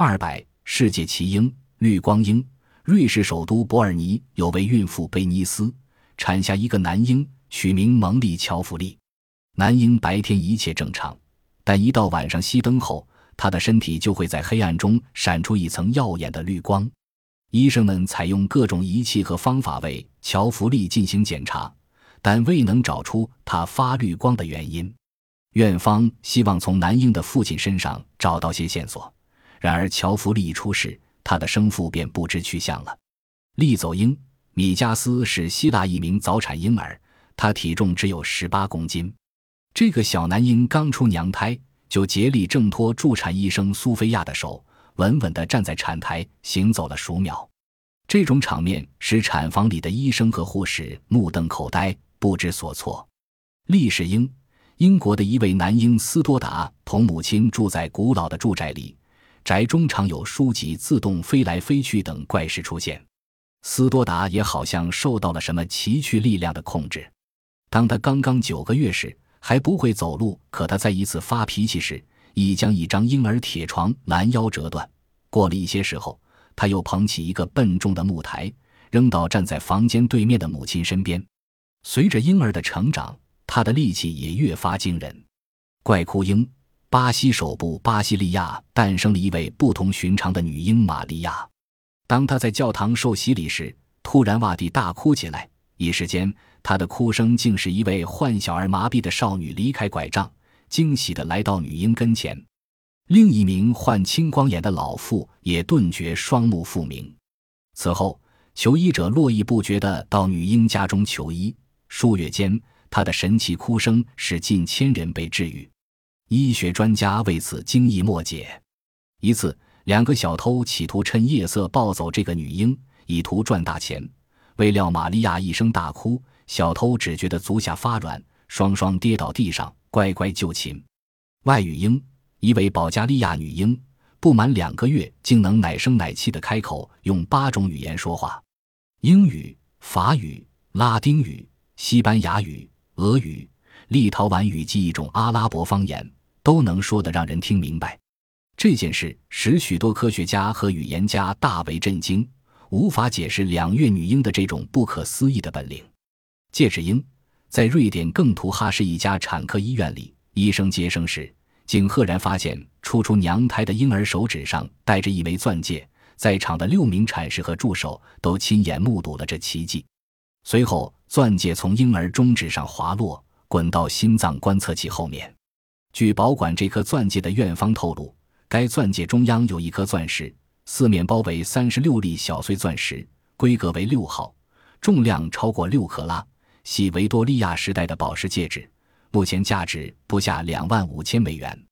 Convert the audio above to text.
二百世界奇婴绿光婴，瑞士首都伯尔尼有位孕妇贝尼斯产下一个男婴，取名蒙利乔弗利。男婴白天一切正常，但一到晚上熄灯后，他的身体就会在黑暗中闪出一层耀眼的绿光。医生们采用各种仪器和方法为乔弗利进行检查，但未能找出他发绿光的原因。院方希望从男婴的父亲身上找到些线索，然而乔弗利一出世，他的生父便不知去向了。利走英米加斯是希腊一名早产婴儿，他体重只有十八公斤。这个小男婴刚出娘胎，就竭力挣脱助产医生苏菲亚的手。稳稳地站在产台，行走了数秒。这种场面使产房里的医生和护士目瞪口呆，不知所措。利士英，英国的一位男婴斯多达同母亲住在古老的住宅里，宅中常有书籍自动飞来飞去等怪事出现。斯多达也好像受到了什么奇趣力量的控制。当他刚刚九个月时，还不会走路，可他在一次发脾气时。已将一张婴儿铁床拦腰折断。过了一些时候，他又捧起一个笨重的木台，扔到站在房间对面的母亲身边。随着婴儿的成长，他的力气也越发惊人。怪哭婴，巴西首部巴西利亚诞生了一位不同寻常的女婴玛利亚。当她在教堂受洗礼时，突然哇地大哭起来。一时间，她的哭声竟是一位患小儿麻痹的少女离开拐杖。惊喜地来到女婴跟前，另一名患青光眼的老妇也顿觉双目复明。此后，求医者络绎不绝地到女婴家中求医。数月间，她的神奇哭声使近千人被治愈。医学专家为此惊异莫解。一次，两个小偷企图趁夜色抱走这个女婴，以图赚大钱。未料玛利亚一声大哭，小偷只觉得足下发软，双双跌倒地上。乖乖就寝。外语婴，一位保加利亚女婴，不满两个月，竟能奶声奶气的开口用八种语言说话：英语、法语、拉丁语、西班牙语、俄语、立陶宛语及一种阿拉伯方言，都能说得让人听明白。这件事使许多科学家和语言家大为震惊，无法解释两月女婴的这种不可思议的本领。戒指英。在瑞典更图哈市一家产科医院里，医生接生时，竟赫然发现初出娘胎的婴儿手指上戴着一枚钻戒。在场的六名产士和助手都亲眼目睹了这奇迹。随后，钻戒从婴儿中指上滑落，滚到心脏观测器后面。据保管这颗钻戒的院方透露，该钻戒中央有一颗钻石，四面包围三十六粒小碎钻石，规格为六号，重量超过六克拉。系维多利亚时代的宝石戒指，目前价值不下两万五千美元。